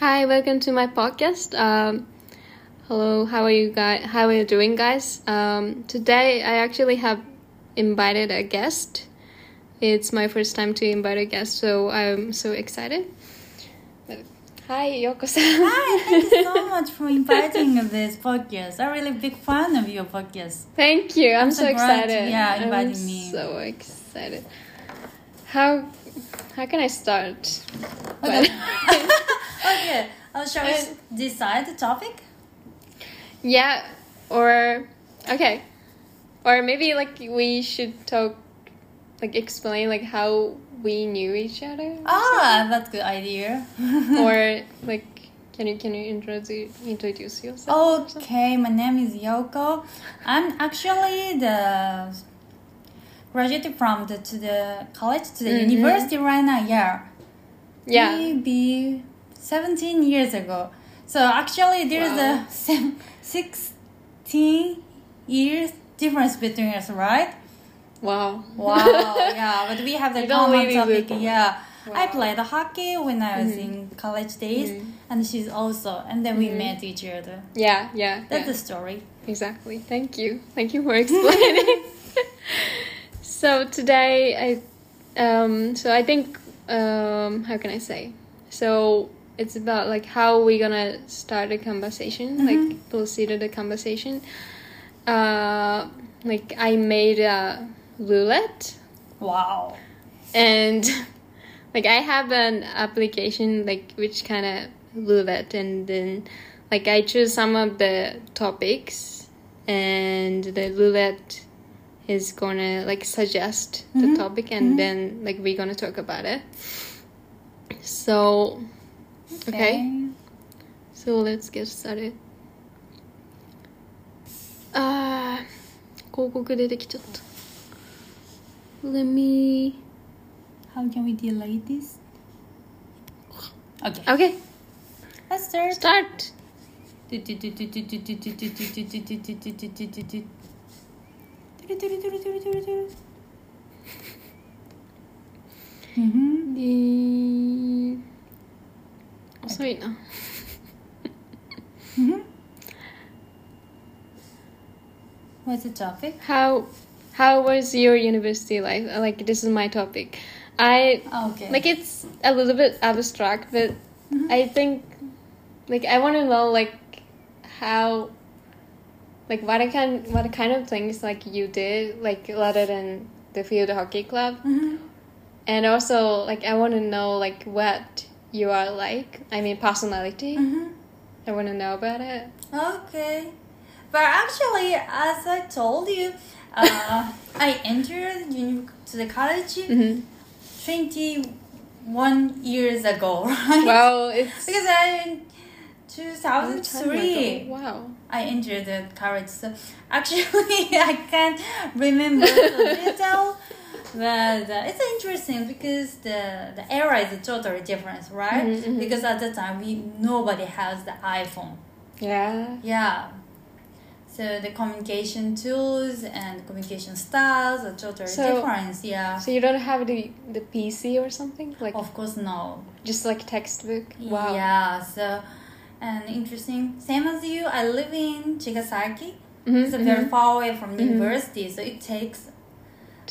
Hi, welcome to my podcast. Um, hello, how are you guys? How are you doing, guys? Um, today, I actually have invited a guest. It's my first time to invite a guest, so I'm so excited. Hi, Yoko-san. Hi, thank you so much for inviting this podcast. I'm really big fan of your podcast. Thank you. I'm, I'm so, so excited. yeah, I'm me. So excited. How how can I start? Okay. Okay, uh, shall we decide the topic? yeah, or okay, or maybe like we should talk, like explain like how we knew each other, Ah, that's good idea. or like can you can you introduce introduce yourself? Okay, my name is Yoko. I'm actually the graduated from the to the college to the Mhm. university right now. Yeah, yeah, maybe seventeen years ago. So actually, there's Wow. a sem- sixteen years difference between us, right? wow, Wow, yeah, but we have the common topic. Yeah, I played hockey when I was Mhm. in college days, Mhm. and she's also, and then we Mhm. met each other. yeah, yeah, That's yeah. the story. Exactly. Thank you. Thank you for explaining. so today I um so I think um how can I say? So it's about like how we gonna start a conversation, Mhm. like proceed to the conversation. Uh like I made a roulette Wow. and like I have an application like which kind of roulette and then like I choose some of the topics and the roulette is gonna like suggest the Mhm, topic and mhm. then like we're gonna talk about it so okay so let's get started あー広告出てきちゃった Let me How can we delay this? Okay. Okay, Let's start. start. Mhm. で遅いな。 Mhm. What's the topic? How how was your university life? Uh, Like this is my topic. I Okay. like it's a little bit abstract, but Mhm. I think like I want to know like how like what kind what kind of things like you did like other than the field hockey club, Mhm. and also like I want to know like what you are like. I mean personality. Mhm. I want to know about it. Okay. But actually, as I told you, uh, I entered uni- to the college hmm 21 years ago, right? Well, it's Because I, in 2003. Wow. I entered the college. So actually, I can't remember the detail. But uh, it's interesting because the, the era is totally different, right? Mhm, mhm. Because at the time, we nobody has the iPhone. Yeah. Yeah. So the communication tools and communication styles are totally So- different. Yeah. So you don't have the the PC or something like Of course, no. just like textbook. Wow. Yeah. So, and interesting. Same as you, I live in Chigasaki. Mhm, It's a very far away from Mhm. university, so it takes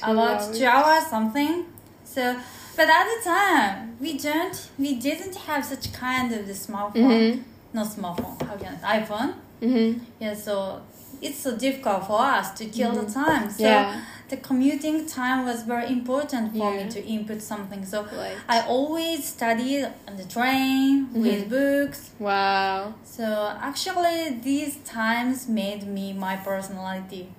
about hours. two hours something. So, but at the time, we don't, we didn't have such kind of the smartphone. Mhm. Not smartphone. How can I? iPhone. Mhm. Yeah, so it's so difficult for us to kill the time. So Yeah. the commuting time was very important for Yeah. me to input something. So Right. I always studied on the train with Mhm. books. Wow. So actually, these times made me my personality.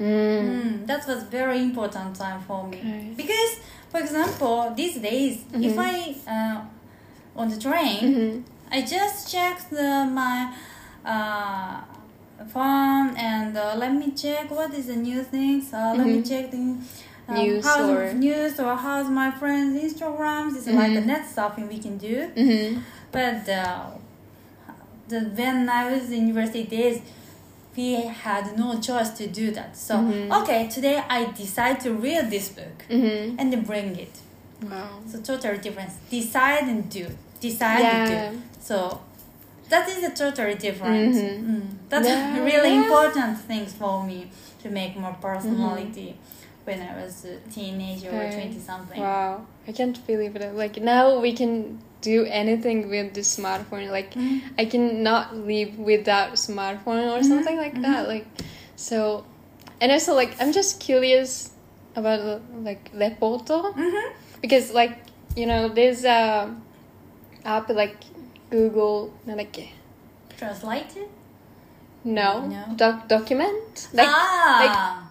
Mm. Mm, that was very important time for me Okay. because, for example, these days, if Mhm. I uh, on the train. Mhm. I just checked the, my uh, phone and uh, let me check what is the new things. Uh, Let me Mhm. check the um, News how's or- news or how's my friends' Instagrams. It's like the Mhm. net stuffing we can do. Mhm. But uh, the when I was in university days, we had no choice to do that. So Mhm. okay, today I decide to read this book Mhm. and then bring it. Wow. So total difference. Decide and do. decide Yeah. do. So that is a totally different. Mhm. Mm. That's Yeah. really important things for me to make more personality when I was a teenager or twenty something. Wow, I can't believe it. Like now we can do anything with the smartphone. Like Mhm. I cannot live without smartphone or Mhm, something like that. Like so, and also like I'm just curious about like Lepoto Mhm. because like you know there's a app like Google like Translated. no, No. doc document like ah. like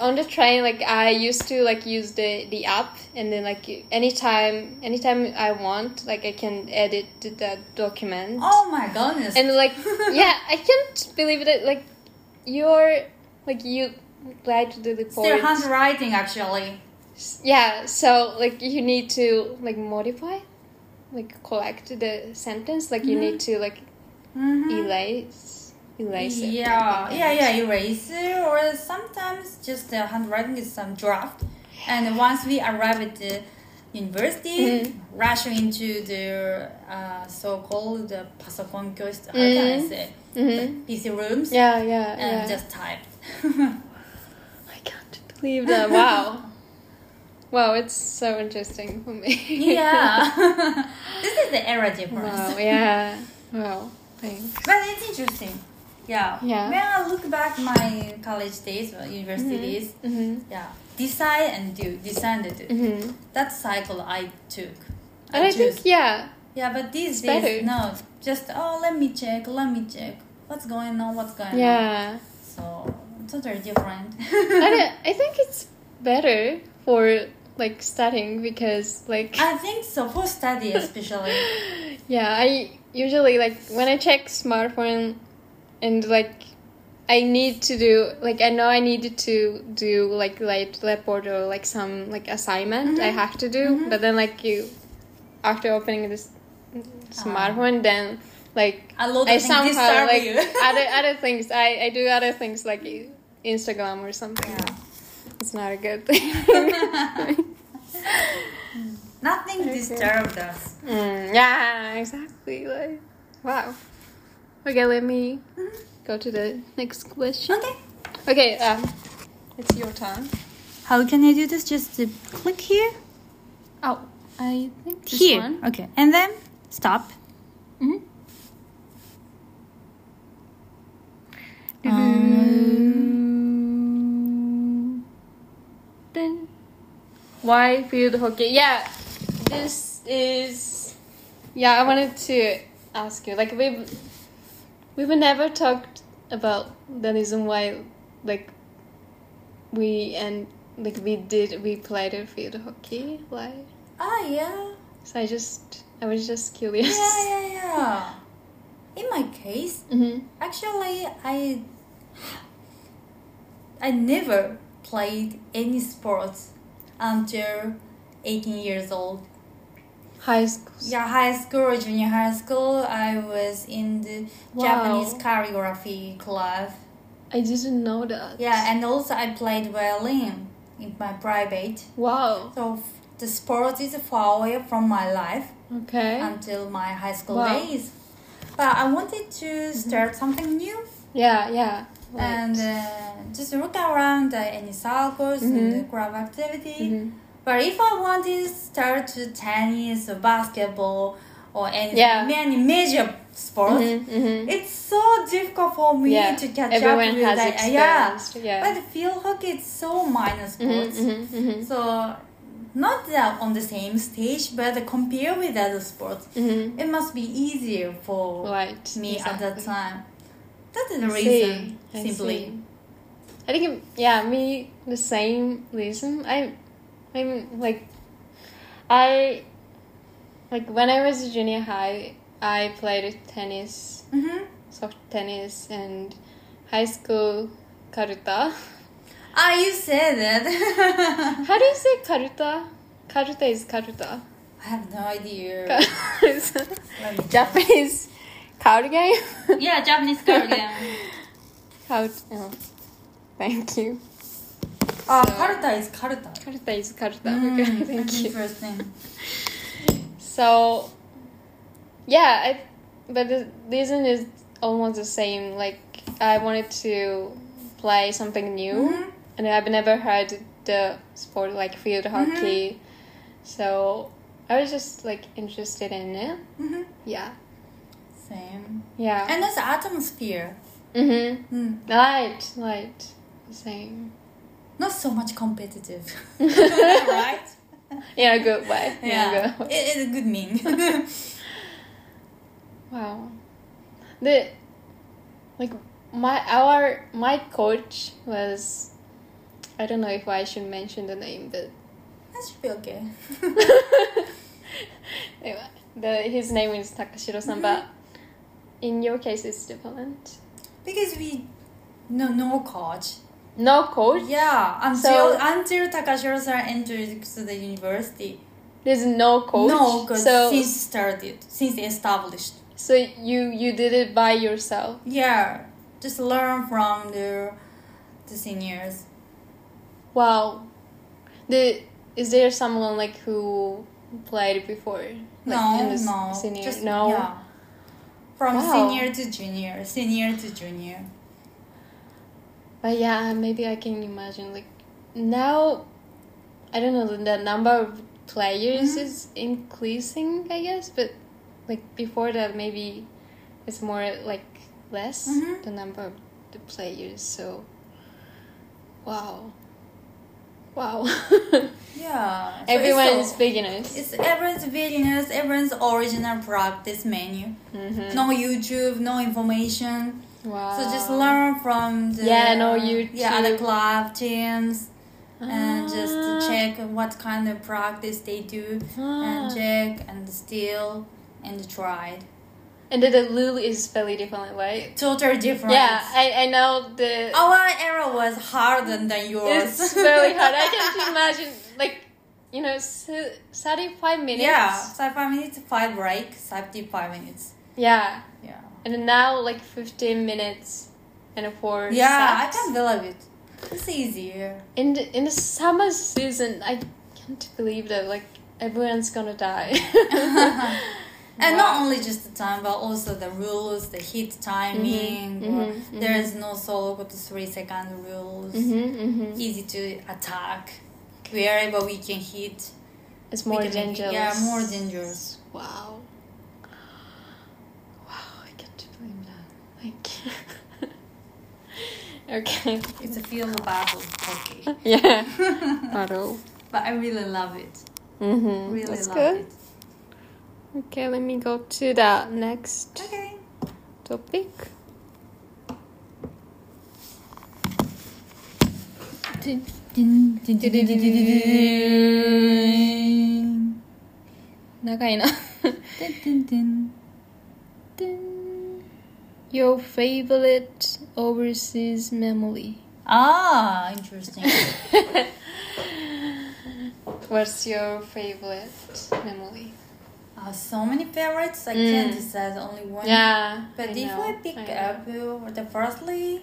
on the train like i used to like use the the app and then like anytime anytime i want like i can edit the document oh my goodness. and like yeah i can't believe it like you're like you write to the report Still handwriting actually. yeah so like you need to like modify like correct the sentence like you need to like Mhm. erase erase it Yeah, yeah, yeah, eraser or sometimes just the handwriting is some draft. And once we arrive at the university, Mhm. rush into the uh, so-called the pasokon kyoshi, how can I say? mm-hmm. PC rooms. yeah yeah And yeah just type. I can't believe that. Wow. wow, it's so interesting for me. yeah. this is the era difference. wow, yeah. Wow, thanks. But it's interesting. Yeah. Yeah. When I look back my college days university days, Mm-hmm. yeah, decide and do, decide and do. Mm-hmm. That cycle I took. And I choose. think, yeah, Yeah, but these It's days, better. no, just oh, let me check, let me check, what's going on, what's going on. yeah. So totally different. I, I think it's better for like studying because like I think so for study especially. yeah i usually like when i check smartphone and like i need to do like i know i needed to do like like report or like some like assignment i Mhm. have to do Mhm. but then like you after opening this smartphone then like A lot of i somehow like other other things i i do other things like instagram or something Yeah. it's not a good thing Nothing Okay. disturbed us. Mm, yeah, exactly. Like, wow. Okay, let me go to the next question. Okay. Okay, um, it's your turn. How can I do this? Just to click here. Oh, I think this here. one. Okay, and then stop. Mhm. Um, Then, why field hockey? Yeah, this is. Yeah, I wanted to ask you. Like we've we've never talked about the reason why, like, we and like we did we played a field hockey. Why? ah, yeah. So I just I was just curious. Yeah, yeah, yeah. In my case, hmm Actually, I I never played any sports until 18 years old. High school. Yeah, high school or junior high school, I was in the Wow. Japanese choreography club. I didn't know that. Yeah, and also I played violin in my private. Wow. So f- the sport is far away from my life Okay. until my high school Wow. days. But I wanted to start something new. yeah, yeah. Right. and uh, just look around uh, any circles Mhm. and the club activity. Mhm. But if I want to start to tennis or basketball or any Yeah. many major sports, Mhm, mhm. it's so difficult for me Yeah, to catch Everyone up with has that. Yeah, experienced. Yeah. but field hockey is so minor Mhm, sports. mhm, mhm. So not that on the same stage, but compare with other sports, Mhm. it must be easier for Right. me at that time. That is the I reason, see, simply. see. I think yeah, me the same reason. I, I'm like, I, like when I was in junior high, I played tennis, Mm-hmm. soft tennis, and high school karuta. Ah, you said that. How do you say karuta? Karuta is karuta. I have no idea. It's Let me- Japanese card game. yeah, Japanese card game. How? Oh, thank you. Ah, So- karuta is karuta. Karuta is karuta. Mm, Okay, thank that's you. So, yeah, I, but the reason is almost the same. Like I wanted to play something new, Mhm. and I've never had the sport like field Mm-hmm. hockey, so I was just like interested in it. Mhm. Yeah, Same. yeah. And that's atmosphere. mm-hmm. Mm. Light, light, same. Not so much competitive, right? In a good way. In Yeah, good way. it, it's a good mean. Wow. The like my our my coach was I don't know if I should mention the name, but that should be okay. anyway, the his name is Takashiro-san, but mm-hmm. in your case it's different. Because we no no coach. No coach. Yeah, until So- until Takashiro-san entered to the university. There's no coach. No, because so since started, since established. so you you did it by yourself. Yeah, just learn from the the seniors. Wow. The is there someone like who played before? Like no, in the s- no, senior? just no. Yeah. From Wow. senior to junior, senior to junior. But yeah, maybe I can imagine like now I don't know the number of players Mhm. is increasing, I guess, but like before that maybe it's more like less Mhm. the number of the players. So wow. Wow. Yeah. so Everyone is beginners. It's everyone's beginners, everyone's original practice menu. Mhm. No YouTube, no information. Wow. So just learn from the Yeah, no yeah other YouTube. club teams and just to Ah. check what kind of practice they do Ah. and check and steal and try. it. And the rule is very different, right? Totally different. Yeah, I, I know the Our era was harder than yours. It's very hard. I can't imagine, like, you know, 35 minutes. yeah, so five minutes, five break, five minutes. Yeah. Yeah. And now, like, 15 minutes and four Yeah, I can't believe it. It's easier. In the, in the summer season, I can't believe that, like, everyone's gonna die. And Wow. not only just the time, but also the rules, the heat timing. Mhm, or mhm, There's no solo go to three second rules. hmm hmm Easy to attack. Wherever we can hit. It's more can dangerous. Yeah, more dangerous. Wow. Wow, I can't believe Thank you. okay. It's a field battle. Okay. Yeah. Battle. but I really love it. Mm-hmm. Really That's love good. it. Okay, let me go to the next Okay. topic. Your favorite overseas memory. Ah, interesting. What's your favorite memory? uh, so many favorites. I Mm. can't decide only one. Yeah. But I if know, I pick I up uh, the firstly,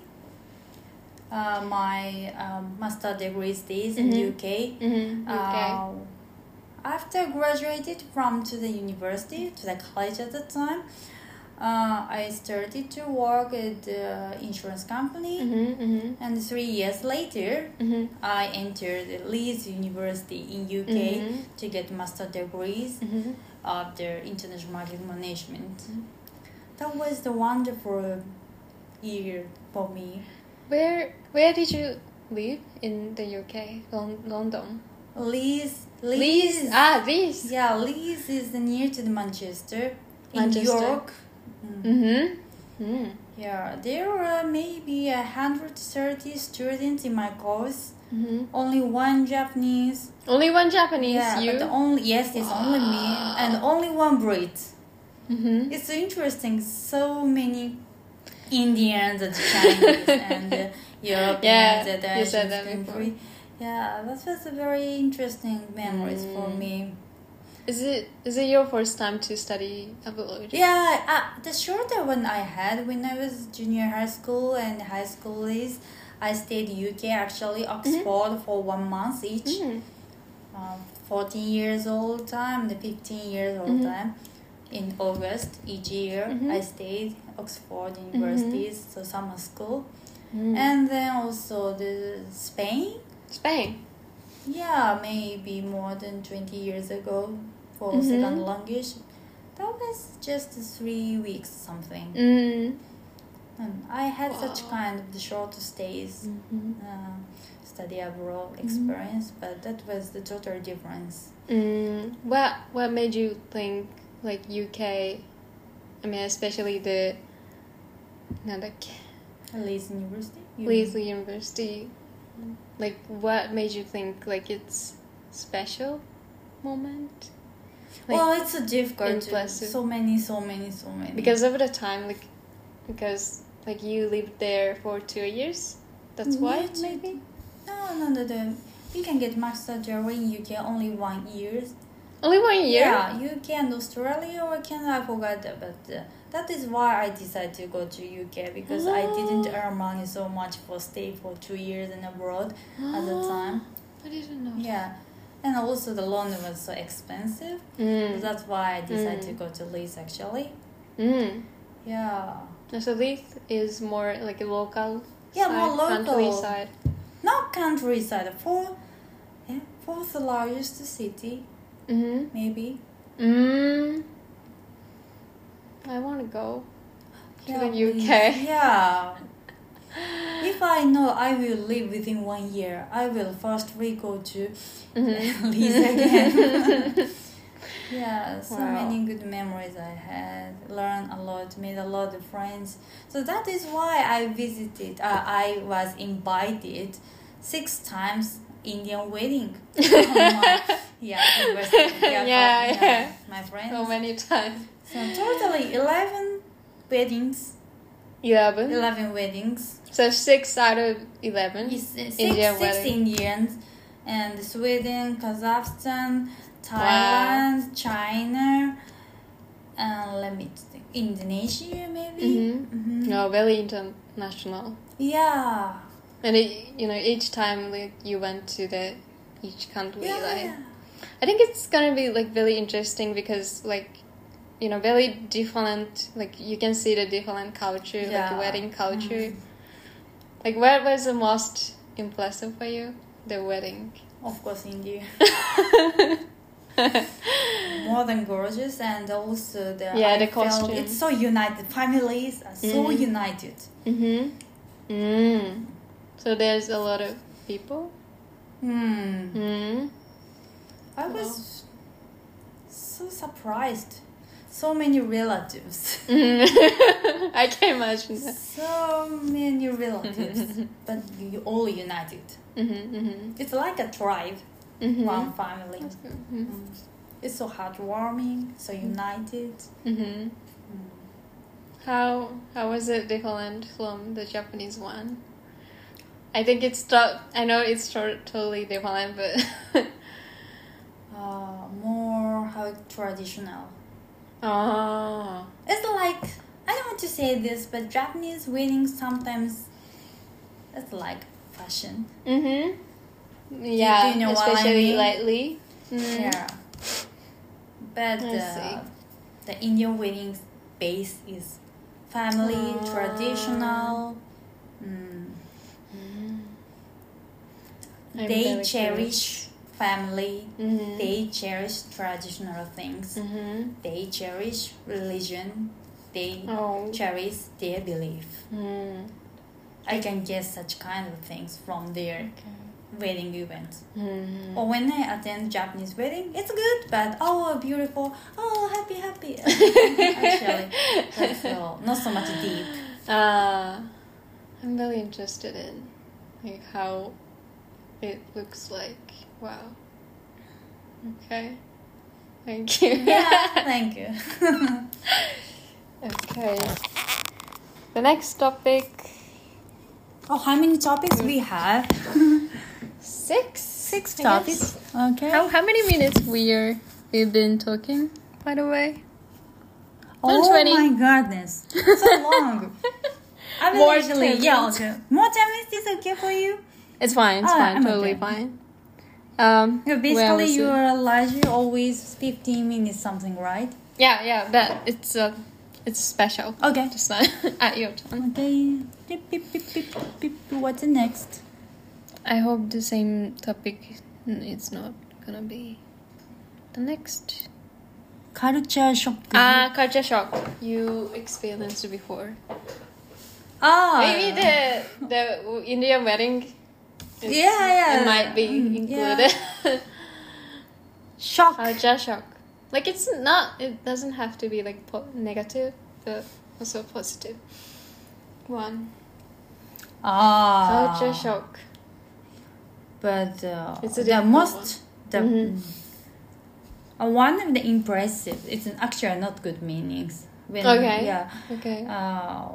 uh, my um, master degree days in Mhm. UK. Mhm, okay. Uh, after graduated from to the university to the college at the time, uh, I started to work at the insurance company. Mhm, mhm, And three years later, mhm, I entered Leeds University in UK Mhm. to get master degrees mhm. of the international marketing management. That was the wonderful year for me. Where Where did you live in the UK? Lon- London. Leeds, Leeds. Ah, Leeds. Yeah, Leeds is near to the Manchester. In Manchester. York. Mm. Mm-hmm. Mm. Yeah, there were maybe a hundred thirty students in my course. Mm-hmm. Only one Japanese. Only one Japanese. yeah, you. but the only yes, it's only me and only one Brit. mm-hmm. It's interesting. So many Indians and Chinese and uh, Europeans Yeah, and you said that before. Yeah, that was a very interesting memories for Mm. me. Is it is it your first time to study abroad? Yeah, uh, the shorter one I had when I was junior high school and high school is I stayed UK actually Oxford for one month each. Mm. Uh, 14 years old time, the 15 years old Mhm. time. in August each year. Mhm. I stayed Oxford University's so summer school, Mm. and then also the Spain. Spain. Yeah, maybe more than twenty years ago for mm-hmm. second language that was just three weeks something mm. and i had wow. such kind of the short stays mm-hmm. uh, study abroad mm-hmm. experience mm. but that was the total difference mm. what what made you think like uk i mean especially the not leeds university leeds university mm. like what made you think like it's special moment like, well, it's a difficult. So many, so many, so many. because of the time, like, because like you lived there for two years. That's why Yeah, maybe. no, no, no, no. You can get master degree in UK only one year. Only one year. Yeah, UK and Australia or Canada. I forgot that, but uh, that is why I decided to go to UK because I didn't Oh. earn money so much for stay for two years in abroad at the time. I didn't know. Yeah, and also the London was so expensive. Mm. That's why I decided to Mm. go to Leeds actually. Mm. Yeah. So Leeds is more like a local. Yeah, side, more local. Countryside. Not countryside, for yeah, fourth largest city, Mm-hmm. maybe. Mm. I want to go. To the please. UK. Yeah. If I know I will live within one year, I will firstly go to Mhm. Leeds again. yeah, so Wow. many good memories I had. Learned a lot, made a lot of friends. So that is why I visited. Uh, I was invited six times Indian wedding. Oh my- yeah, university. Yeah, yeah. My friends. so many times. So totally eleven weddings. Eleven. Eleven weddings. So six out of eleven. Yes, six, Indian six wedding. Indians, and Sweden, Kazakhstan, Thailand, China, and let me think, Indonesia maybe. Mm-hmm. Mhm. No, very international. Yeah. And it, you know, each time like you went to the each country, Yeah. like I think it's gonna be like very interesting because like you know very different. Like you can see the different culture, Yeah. like wedding culture. Mhm. Like what was the most impressive for you? The wedding. Of course, India. More than gorgeous, and also the Yeah, I the costume. It's so united. Families are so Mhm. united. mm-hmm. Mm. So there's a lot of people. Hmm. Mm. I was so surprised. So many relatives. Mm. I can't imagine that. So many relatives, but you all united. Mm-hmm, mm-hmm. It's like a tribe, Mm-hmm. one family. Mm-hmm. Mm. It's so heartwarming, so united. Mm-hmm. Mm. How how was it different from the Japanese one? I think it's to- I know it's to- totally different, but Uh, more how traditional. oh, It's like I don't want to say this, but Japanese weddings sometimes it's like fashion. mm-hmm. Yeah, you know what I especially mean? lately. Mm. Yeah. But uh, the Indian wedding base is family, Ah. traditional. Mm. Mm. They cherish family. Mhm. They cherish traditional things. Mm-hmm. They cherish religion. They Oh. cherish their belief. Mm. I can get such kind of things from their Okay. wedding events. Mm. Or when I attend Japanese wedding, it's good, but oh, beautiful, oh, happy, happy. Actually, that's all, not so much deep. Uh, I'm very interested in like how it looks like. Wow. Okay. Thank you. Yeah, thank you. okay. The next topic oh, how many topics we have? six. Six topics. Okay. How how many minutes we are we've been talking? By the way. oh 20. my goodness, so long. I will More actually, 10 yeah, minutes. okay. More time is this okay for you? It's fine. It's Oh, fine. I'm totally okay. fine. Um. Yeah, basically, you are largely always 15 minutes something, right? Yeah, yeah, but it's uh, it's special. Okay. Just not at your time. Okay. Beep, beep, beep, beep, beep. What's the next? I hope the same topic. It's not gonna be the next. Culture shock. Ah, culture shock. You experienced before. ah. Maybe the the Indian wedding. Yeah, yeah. It might be Mm, included. shock. culture shock. Like it's not. It doesn't have to be like po- negative, but also positive. One Ah. culture shock. But uh, It's a the most the Mhm. uh, one of the impressive. It's an actually not good meanings. When, Okay. Yeah. Okay. Uh,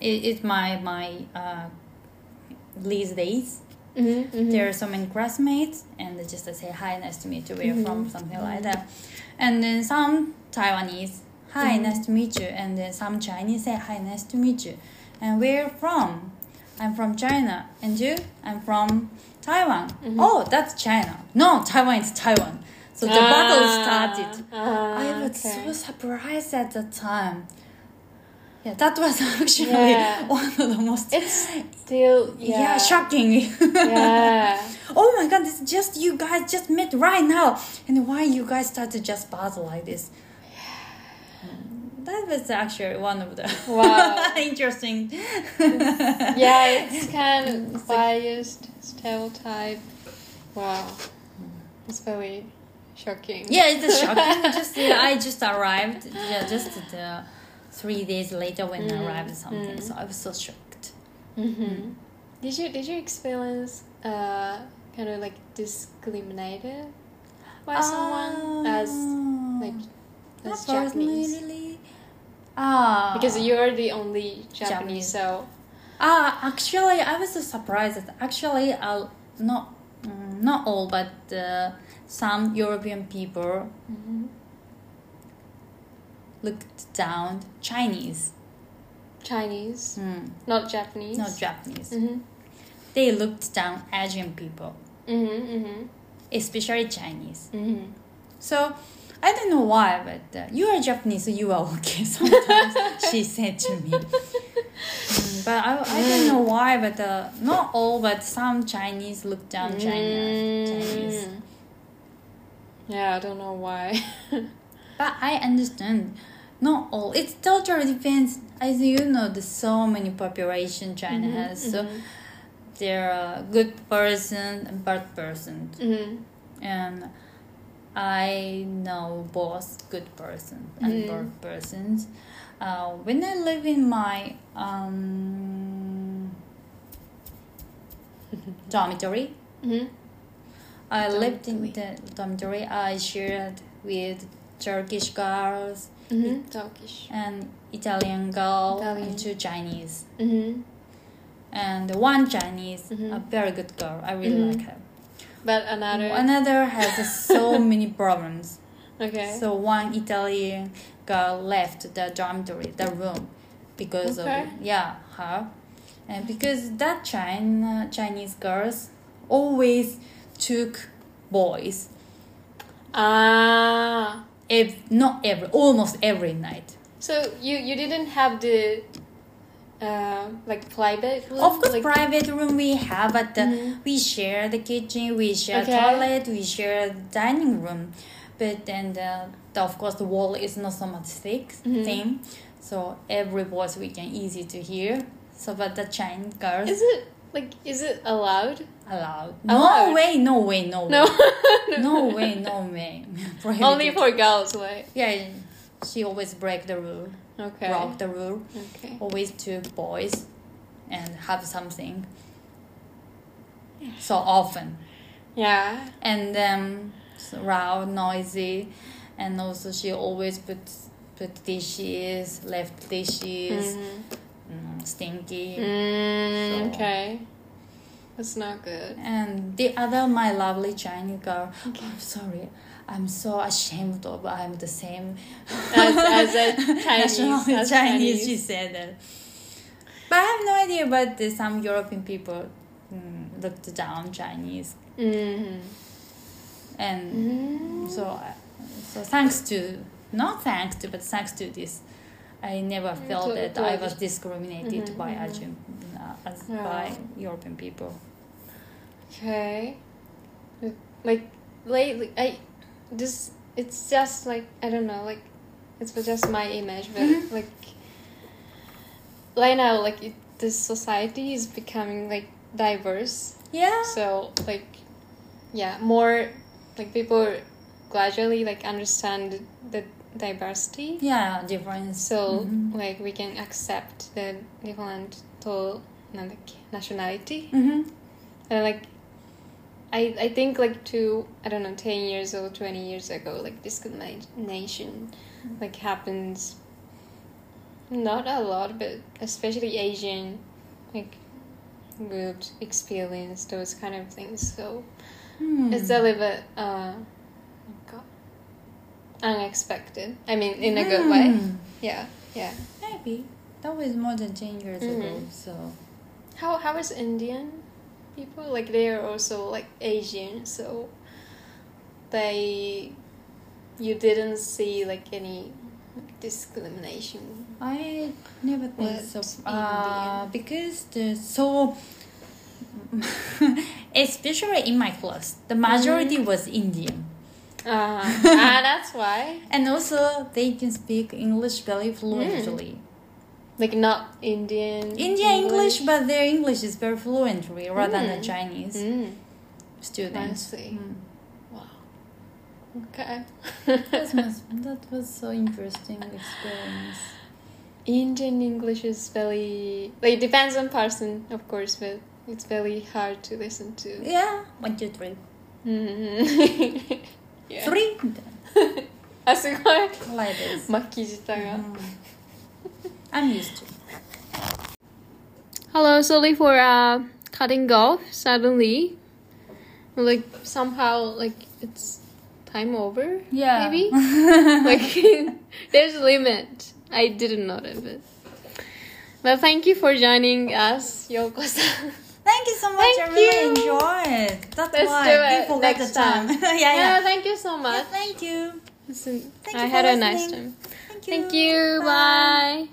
it, it's my my uh, these days. Mm-hmm, There are so many classmates, and they just say hi, nice to meet you. Where you're from? Mhm. Something like that. And then some Taiwanese, hi, Mhm. nice to meet you. And then some Chinese say hi, nice to meet you. And where you from? I'm from China. And you? I'm from Taiwan. Mhm. Oh, that's China. No, Taiwan is Taiwan. So the battle started. Ah, I was okay. so surprised at the time. Yeah, that was actually Yeah. one of the most It's still yeah, yeah, shocking. yeah. oh my god, it's just you guys just met right now, and why you guys start to just buzz like this? That was actually one of the Wow. interesting. yeah, it's kind of biased stereotype. Wow, it's very shocking. Yeah, it's shocking. just yeah, I just arrived. Yeah, just the three days later when I Mm, arrived something, mm. so I was so shocked. Mm-hmm. Did you did you experience uh kind of like discriminated by someone as like as Japanese? really. Ah, Because you're the only Japanese, Japanese. so Ah, actually, I was so surprised. Actually, uh, not mm, not all, but uh, some European people looked down Chinese, Chinese, mm, not Japanese. not Japanese. Mm-hmm. They looked down Asian people, Mm-hmm. Mm-hmm. especially Chinese. Mm-hmm. So I don't know why, but uh, you are Japanese, so you are okay. Sometimes she said to me. Mm, but I, I don't know why, but uh, not all, but some Chinese look down China, Chinese. Mm. Yeah, I don't know why. But I understand. Not all. It totally depends. As you know, there's so many population China Mhm, has. So mhm. there are good person and bad person. mm-hmm. And I know both good person and Mhm. bad persons. Uh, when I live in my um, dormitory, Mm-hmm. I lived in the dormitory. I shared with Turkish girls Mm-hmm. Turkish. and Italian girl Italian. and two Chinese Mm-hmm. and one Chinese, Mhm. a very good girl. I really Mhm. like her. But another. Another has so many problems. okay. So one Italian girl left the dormitory, the room, because Okay. of yeah her, and because that China Chinese girls always took boys. ah. Ev- not every, almost every night. So you you didn't have the uh like private room? Of course, like, private room we have, but uh, Mhm. we share the kitchen, we share Okay. toilet, we share dining room. But then, the, the, of course, the wall is not so much thick, Mhm. thin, so every voice we can easy to hear. So, but the Chinese girls Is it like is it allowed? allowed. Allowed? No way, no way, no way, No. no way, no way. Only for girls, right? yeah. She always break the rule, Okay. broke the rule. Okay. always took boys and have something so often Yeah. and then so loud noisy and also she always put put dishes left dishes Mhm. Stinky Mm, So- okay. That's not good. and the other my lovely chinese girl Okay. i'm sorry i'm so ashamed of i'm the same As, as a Chinese. national as Chinese, she said that. But I have no idea but uh, some European people mm, looked down Chinese. Mm-hmm. And Mm. so, uh, so thanks to not thanks to, but thanks to this, I never felt to- that to I was discriminated Mhm, by mhm. Argent, uh, as Yeah. by European people. Okay. Like lately, I this it's just like I don't know, like it's just my image, but Mhm. like right now, like it, this society is becoming like diverse. Yeah. So like, yeah, more like people gradually like understand the diversity. Yeah, difference. So mm-hmm. like we can accept the different to nationality. Mm-hmm. And like I I think like to I don't know ten years or twenty years ago like discrimination mm-hmm. like happens. Not a lot, but especially Asian, like groups experience those kind of things. So mm. it's a little bit uh, oh God unexpected. I mean, in a good way. Hmm. Yeah, yeah. Maybe that was more than ten years ago. Mhm. So How how is Indian people like they are also like Asian, so they you didn't see like any discrimination. I never think so. Indian? Uh, because the so especially in my class, the majority Mm-hmm. was Indian, Uh, ah, that's why. and also they can speak English very fluently. Like not Indian. Indian English, but their English is very fluently rather than the Chinese Mm. students. I see. Mm. Wow. Okay. That was that was so interesting experience. Indian English is very like depends on person, of course, but it's very hard to listen to. Yeah, one, two, three, Mm. yeah. 3あすごい like this. 巻き舌が。 Mm. I'm used to. Hello, sorry for uh cutting off suddenly. Like somehow like it's time over. Yeah. Maybe like there's a limit. I didn't know that, but but thank you for joining us, Yoko-san. Thank you so much. Thank I really you. enjoyed. That's Let's why we forgot next the time. time. yeah, yeah, yeah. thank you so Yeah, much. Thank you. Listen, Thank I you had a nice time. Thank you. Thank you. Bye.